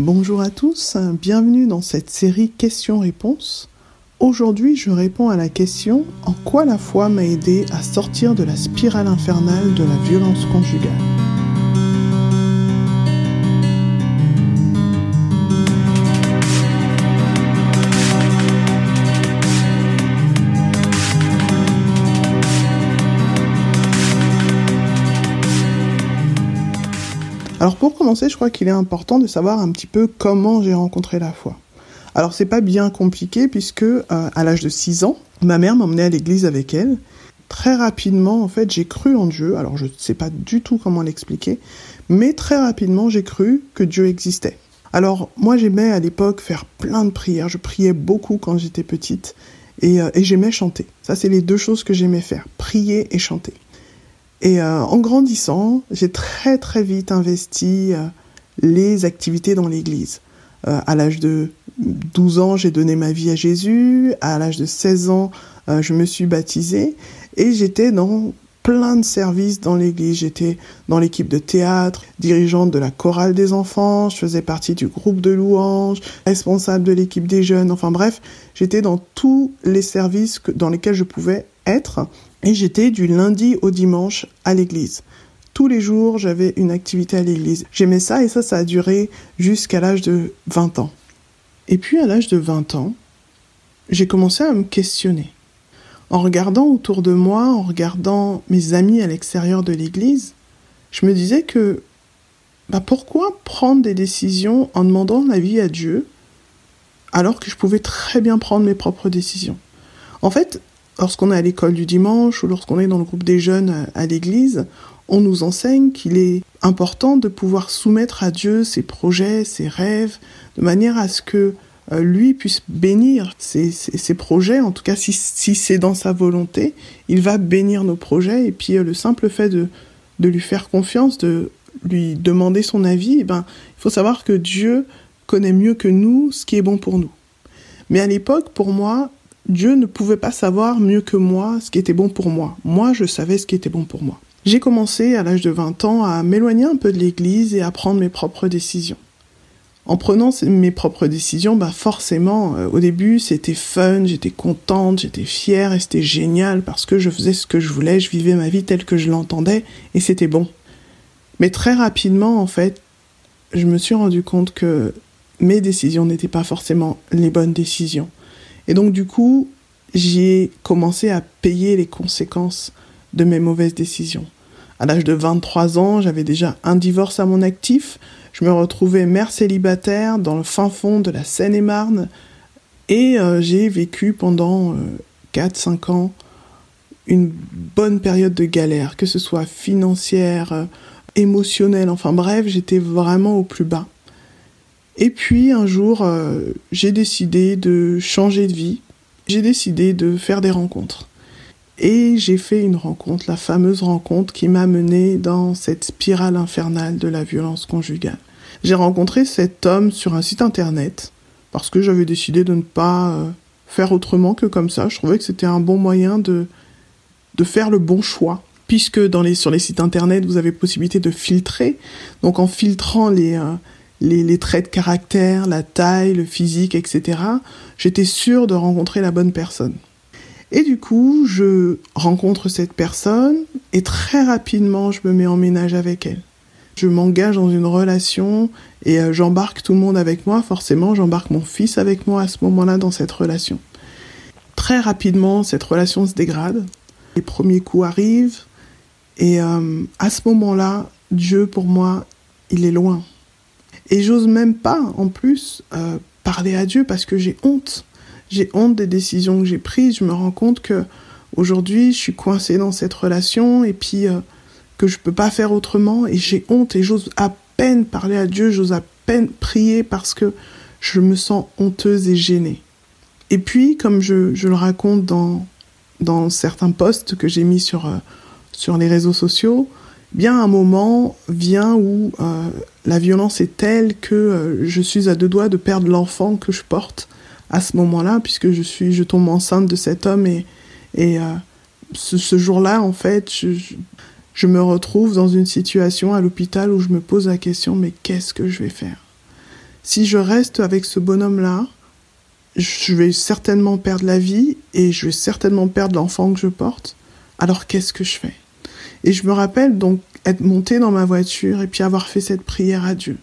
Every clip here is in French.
Bonjour à tous, bienvenue dans cette série questions-réponses. Aujourd'hui, je réponds à la question en quoi la foi m'a aidé à sortir de la spirale infernale de la violence conjugale? Alors pour commencer, je crois qu'il est important de savoir un petit peu comment j'ai rencontré la foi. Alors c'est pas bien compliqué puisque euh, à l'âge de 6 ans, ma mère m'emmenait à l'église avec elle. Très rapidement, en fait, j'ai cru en Dieu. Alors je ne sais pas du tout comment l'expliquer, mais très rapidement, j'ai cru que Dieu existait. Alors moi j'aimais à l'époque faire plein de prières. Je priais beaucoup quand j'étais petite et, euh, et j'aimais chanter. Ça c'est les deux choses que j'aimais faire, prier et chanter. Et euh, en grandissant, j'ai très très vite investi euh, les activités dans l'Église. Euh, à l'âge de 12 ans, j'ai donné ma vie à Jésus. À l'âge de 16 ans, je me suis baptisée. Et j'étais dans plein de services dans l'église. J'étais dans l'équipe de théâtre, dirigeante de la chorale des enfants, je faisais partie du groupe de louanges, responsable de l'équipe des jeunes. Enfin bref, j'étais dans tous les services dans lesquels je pouvais être et j'étais du lundi au dimanche à l'église. Tous les jours, j'avais une activité à l'église. J'aimais ça et ça, ça a duré jusqu'à l'âge de 20 ans. Et puis à l'âge de 20 ans, j'ai commencé à me questionner. En regardant autour de moi, en regardant mes amis à l'extérieur de l'église, je me disais que bah pourquoi prendre des décisions en demandant l'avis à Dieu alors que je pouvais très bien prendre mes propres décisions? En fait, lorsqu'on est à l'école du dimanche ou lorsqu'on est dans le groupe des jeunes à l'église, on nous enseigne qu'il est important de pouvoir soumettre à Dieu ses projets, ses rêves, de manière à ce que euh, lui puisse bénir ses, projets. En tout cas, si, c'est dans sa volonté, il va bénir nos projets. Et puis euh, le simple fait de, de lui faire confiance, de lui demander son avis, eh ben, il faut savoir que Dieu connaît mieux que nous ce qui est bon pour nous. Mais à l'époque, pour moi, Dieu ne pouvait pas savoir mieux que moi ce qui était bon pour moi. Moi, je savais ce qui était bon pour moi. J'ai commencé à l'âge de 20 ans à m'éloigner un peu de l'église et à prendre mes propres décisions. En prenant mes propres décisions, bah forcément, euh, au début, c'était fun, j'étais contente, j'étais fière et c'était génial parce que je faisais ce que je voulais, je vivais ma vie telle que je l'entendais et c'était bon. Mais très rapidement, en fait, je me suis rendu compte que mes décisions n'étaient pas forcément les bonnes décisions. Et donc du coup, j'ai commencé à payer les conséquences de mes mauvaises décisions. À l'âge de 23 ans, j'avais déjà un divorce à mon actif, je me retrouvais mère célibataire dans le fin fond de la Seine-et-Marne et euh, j'ai vécu pendant 4-5 euh, ans une bonne période de galère, que ce soit financière, euh, émotionnelle, enfin bref, j'étais vraiment au plus bas. Et puis un jour, euh, j'ai décidé de changer de vie. J'ai décidé de faire des rencontres. Et j'ai fait une rencontre, la fameuse rencontre qui m'a menée dans cette spirale infernale de la violence conjugale. J'ai rencontré cet homme sur un site internet parce que j'avais décidé de ne pas euh, faire autrement que comme ça. Je trouvais que c'était un bon moyen de, de faire le bon choix. Puisque dans les, sur les sites internet, vous avez possibilité de filtrer. Donc en filtrant les, euh, les, traits de caractère, la taille, le physique, etc., j'étais sûre de rencontrer la bonne personne. Et du coup, je rencontre cette personne et très rapidement, je me mets en ménage avec elle. Je m'engage dans une relation et euh, j'embarque tout le monde avec moi. Forcément, j'embarque mon fils avec moi à ce moment-là dans cette relation. Très rapidement, cette relation se dégrade. Les premiers coups arrivent et euh, à ce moment-là, Dieu pour moi, il est loin. Et j'ose même pas, en plus, euh, parler à Dieu parce que j'ai honte. J'ai honte des décisions que j'ai prises. Je me rends compte que aujourd'hui, je suis coincée dans cette relation et puis euh, que je peux pas faire autrement. Et j'ai honte et j'ose à peine parler à Dieu. J'ose à peine prier parce que je me sens honteuse et gênée. Et puis, comme je, le raconte dans, dans certains posts que j'ai mis sur, euh, sur les réseaux sociaux, bien un moment vient où la violence est telle que euh, je suis à deux doigts de perdre l'enfant que je porte à ce moment-là, puisque je suis, je tombe enceinte de cet homme et, et euh, ce, jour-là, en fait, je, je, me retrouve dans une situation à l'hôpital où je me pose la question, mais qu'est-ce que je vais faire? Si je reste avec ce bonhomme-là, je vais certainement perdre la vie et je vais certainement perdre l'enfant que je porte. Alors qu'est-ce que je fais? Et je me rappelle donc être montée dans ma voiture et puis avoir fait cette prière à Dieu.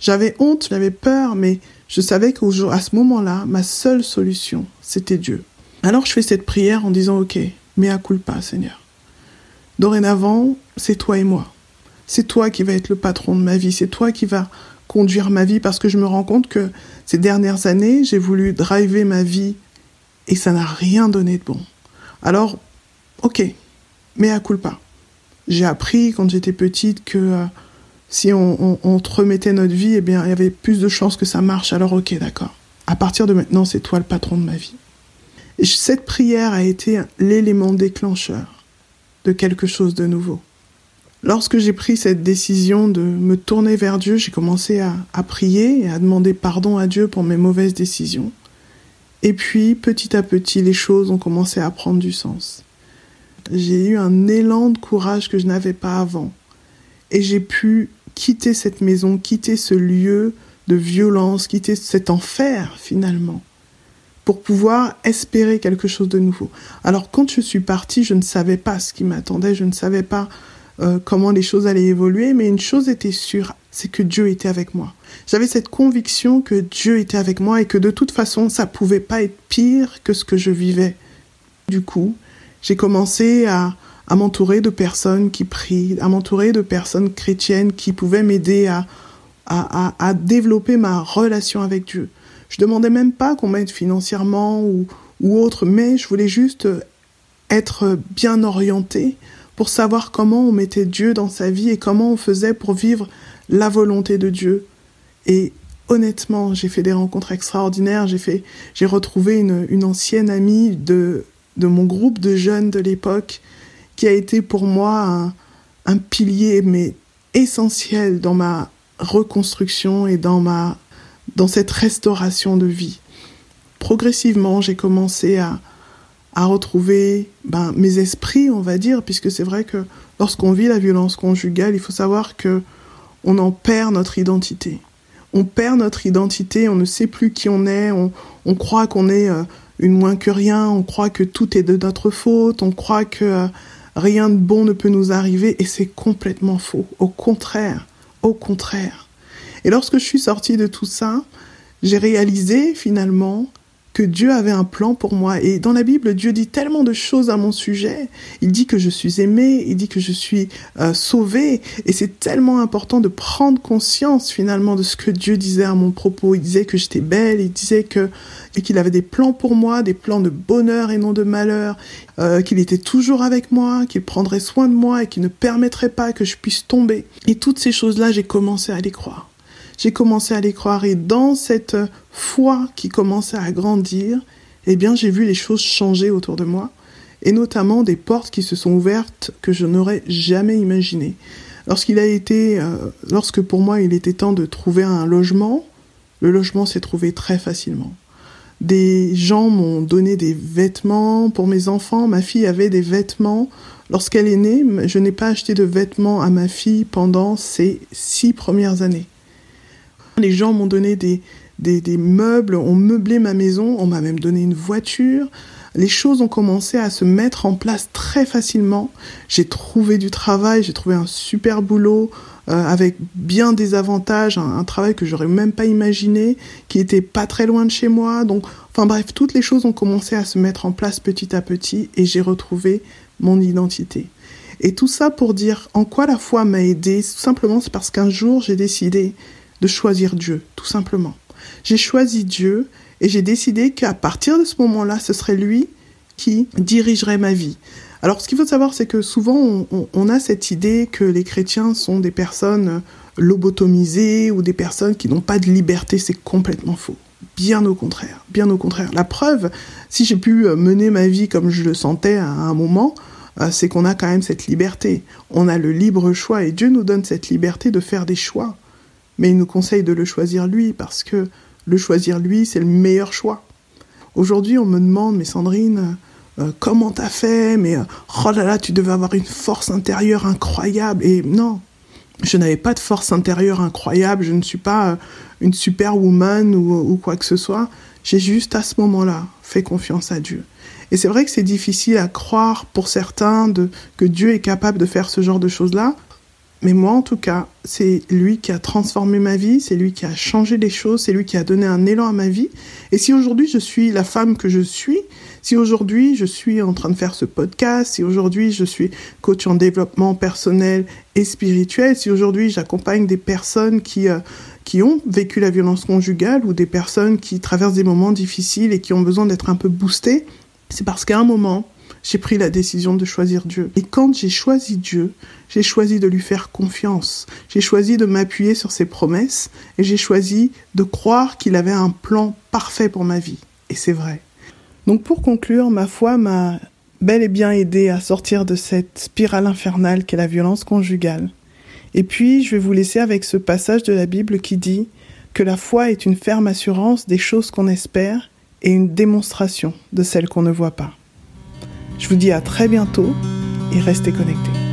J'avais honte, j'avais peur, mais je savais qu'à ce moment-là, ma seule solution, c'était Dieu. Alors je fais cette prière en disant, OK, mais à culpa, Seigneur. Dorénavant, c'est toi et moi. C'est toi qui vas être le patron de ma vie, c'est toi qui vas conduire ma vie parce que je me rends compte que ces dernières années, j'ai voulu driver ma vie et ça n'a rien donné de bon. Alors, ok, mais à culpa. J'ai appris quand j'étais petite que euh, si on, on, te remettait notre vie, eh bien, il y avait plus de chances que ça marche. Alors, ok, d'accord. À partir de maintenant, c'est toi le patron de ma vie. Et cette prière a été l'élément déclencheur de quelque chose de nouveau. Lorsque j'ai pris cette décision de me tourner vers Dieu, j'ai commencé à, à, prier et à demander pardon à Dieu pour mes mauvaises décisions. Et puis, petit à petit, les choses ont commencé à prendre du sens. J'ai eu un élan de courage que je n'avais pas avant. Et j'ai pu quitter cette maison, quitter ce lieu de violence, quitter cet enfer finalement, pour pouvoir espérer quelque chose de nouveau. Alors quand je suis partie, je ne savais pas ce qui m'attendait, je ne savais pas euh, comment les choses allaient évoluer, mais une chose était sûre, c'est que Dieu était avec moi. J'avais cette conviction que Dieu était avec moi et que de toute façon, ça pouvait pas être pire que ce que je vivais. Du coup, j'ai commencé à, à m'entourer de personnes qui prient, à m'entourer de personnes chrétiennes qui pouvaient m'aider à, à, à, développer ma relation avec Dieu. Je demandais même pas qu'on m'aide financièrement ou, ou autre, mais je voulais juste être bien orienté pour savoir comment on mettait Dieu dans sa vie et comment on faisait pour vivre la volonté de Dieu. Et honnêtement, j'ai fait des rencontres extraordinaires. J'ai fait, j'ai retrouvé une, une ancienne amie de, de mon groupe de jeunes de l'époque qui a été pour moi un, pilier mais essentiel dans ma reconstruction et dans ma dans cette restauration de vie. Progressivement, j'ai commencé à, à retrouver ben, mes esprits, on va dire, puisque c'est vrai que lorsqu'on vit la violence conjugale, il faut savoir que on en perd notre identité. On perd notre identité, on ne sait plus qui on est, on, croit qu'on est euh, une moins que rien, on croit que tout est de notre faute, on croit que euh, rien de bon ne peut nous arriver et c'est complètement faux. Au contraire, au contraire. Et lorsque je suis sortie de tout ça, j'ai réalisé finalement que Dieu avait un plan pour moi. Et dans la Bible, Dieu dit tellement de choses à mon sujet. Il dit que je suis aimé, il dit que je suis euh, sauvé. Et c'est tellement important de prendre conscience finalement de ce que Dieu disait à mon propos. Il disait que j'étais belle, il disait que qu'il avait des plans pour moi, des plans de bonheur et non de malheur, euh, qu'il était toujours avec moi, qu'il prendrait soin de moi et qu'il ne permettrait pas que je puisse tomber. Et toutes ces choses-là, j'ai commencé à les croire j'ai commencé à les croire et dans cette foi qui commençait à grandir, eh bien j'ai vu les choses changer autour de moi et notamment des portes qui se sont ouvertes que je n'aurais jamais imaginées. Lorsqu'il a été, euh, lorsque pour moi il était temps de trouver un logement, le logement s'est trouvé très facilement. Des gens m'ont donné des vêtements pour mes enfants. Ma fille avait des vêtements. Lorsqu'elle est née, je n'ai pas acheté de vêtements à ma fille pendant ces six premières années. Les gens m'ont donné des, meubles, ont meublé ma maison, on m'a même donné une voiture. Les choses ont commencé à se mettre en place très facilement. J'ai trouvé du travail, j'ai trouvé un super boulot euh, avec bien des avantages, un, travail que j'aurais même pas imaginé, qui était pas très loin de chez moi. Donc, enfin bref, toutes les choses ont commencé à se mettre en place petit à petit et j'ai retrouvé mon identité. Et tout ça pour dire en quoi la foi m'a aidé, simplement c'est parce qu'un jour j'ai décidé de choisir Dieu, tout simplement. J'ai choisi Dieu et j'ai décidé qu'à partir de ce moment-là, ce serait lui qui dirigerait ma vie. Alors ce qu'il faut savoir, c'est que souvent on, a cette idée que les chrétiens sont des personnes lobotomisées ou des personnes qui n'ont pas de liberté. C'est complètement faux. Bien au contraire, bien au contraire. La preuve, si j'ai pu mener ma vie comme je le sentais à un moment, euh, c'est qu'on a quand même cette liberté. On a le libre choix et Dieu nous donne cette liberté de faire des choix mais il nous conseille de le choisir lui parce que le choisir lui, c'est le meilleur choix. Aujourd'hui, on me demande, mais Sandrine, euh, comment t'as fait? Mais euh, oh là là, tu devais avoir une force intérieure incroyable. Et non, Je n'avais pas de force intérieure incroyable, je ne suis pas euh, une superwoman ou, ou quoi que ce soit. J'ai juste à ce moment-là fait confiance à Dieu. Et c'est vrai que c'est difficile à croire pour certains de, que Dieu est capable de faire ce genre de choses-là. Mais moi, en tout cas, c'est lui qui a transformé ma vie, c'est lui qui a changé les choses, c'est lui qui a donné un élan à ma vie. Et si aujourd'hui je suis la femme que je suis, si aujourd'hui je suis en train de faire ce podcast, si aujourd'hui je suis coach en développement personnel et spirituel, si aujourd'hui j'accompagne des personnes qui, euh, qui ont vécu la violence conjugale ou des personnes qui traversent des moments difficiles et qui ont besoin d'être un peu boostées, c'est parce qu'à un moment, j'ai pris la décision de choisir Dieu. Et quand j'ai choisi Dieu, j'ai choisi de lui faire confiance. J'ai choisi de m'appuyer sur ses promesses et j'ai choisi de croire qu'il avait un plan parfait pour ma vie. Et c'est vrai. Donc pour conclure, ma foi m'a bel et bien aidé à sortir de cette spirale infernale qu'est la violence conjugale. Et puis, je vais vous laisser avec ce passage de la Bible qui dit que la foi est une ferme assurance des choses qu'on espère et une démonstration de celles qu'on ne voit pas. Je vous dis à très bientôt et restez connectés.